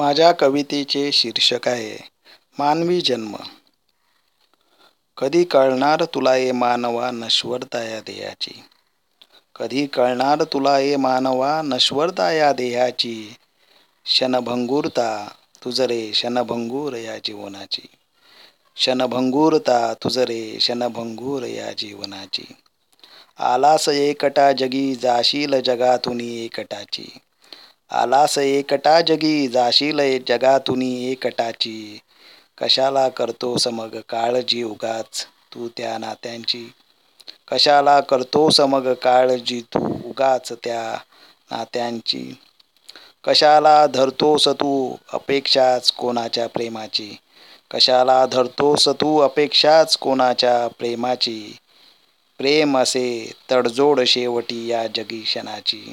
माझ्या कवितेचे शीर्षक आहे मानवी जन्म. कधी कळणार तुला ये मानवा नश्वरता या देहाची? कधी कळणार तुला ये मानवा नश्वरता या देहाची? क्षणभंगूरता तुझरे क्षणभंगूर या जीवनाची. क्षणभंगूरता तुझरे क्षणभंगूर या जीवनाची. आलास एकटा जगी जाशील जगातून एकटाची. आलास एकटा जगी जाशील जगातून एकटाची. कशाला करतोस मग काळजी उगाच तू त्या नात्यांची? कशाला करतोस मग काळजी तू उगाच त्या नात्यांची? कशाला धरतोस तू अपेक्षाच कोणाच्या प्रेमाची? कशाला धरतोस तू अपेक्षाच कोणाच्या प्रेमाची? प्रेम असे तडजोड शेवटी या जगी क्षणाची.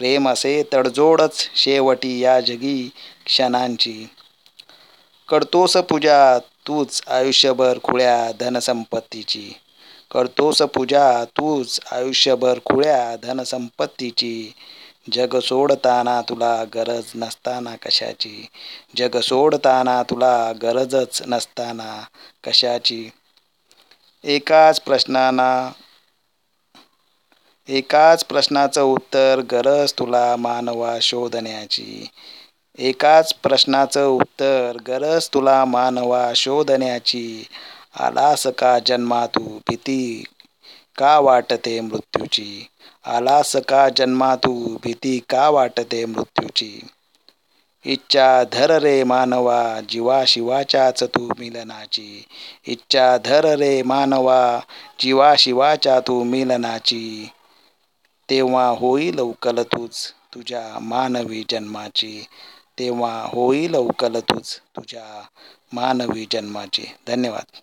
प्रेम असे तडजोडच शेवटी या जगी क्षणांची. करतोस पूजा तूच आयुष्यभर खुळ्या धनसंपत्तीची. करतोस पूजा तूच आयुष्यभर खुळ्या धनसंपत्तीची. जग सोडताना तुला गरज नसताना कशाची? जग सोडताना तुला गरजच नसताना कशाची? एकाच प्रश्नाना एकाच प्रश्नाचं उत्तर गरज तुला मानवा शोधण्याची. एकाच प्रश्नाचं उत्तर गरज तुला मानवा शोधण्याची. आलास का जन्मातू भीती? का वाटते मृत्यूची? आलास का जन्मातू भीती? का वाटते मृत्यूची? इच्छा धर रे मानवा जीवा शिवाच्याच तू मिलनाची. इच्छा धर रे मानवा जीवा शिवाच्या तू मिलनाची. तेव्हा होईल लवकल तूच तुझ्या मानवी जन्माची. तेव्हा होईल लवकल तूच तुझ्या मानवी जन्माची. धन्यवाद.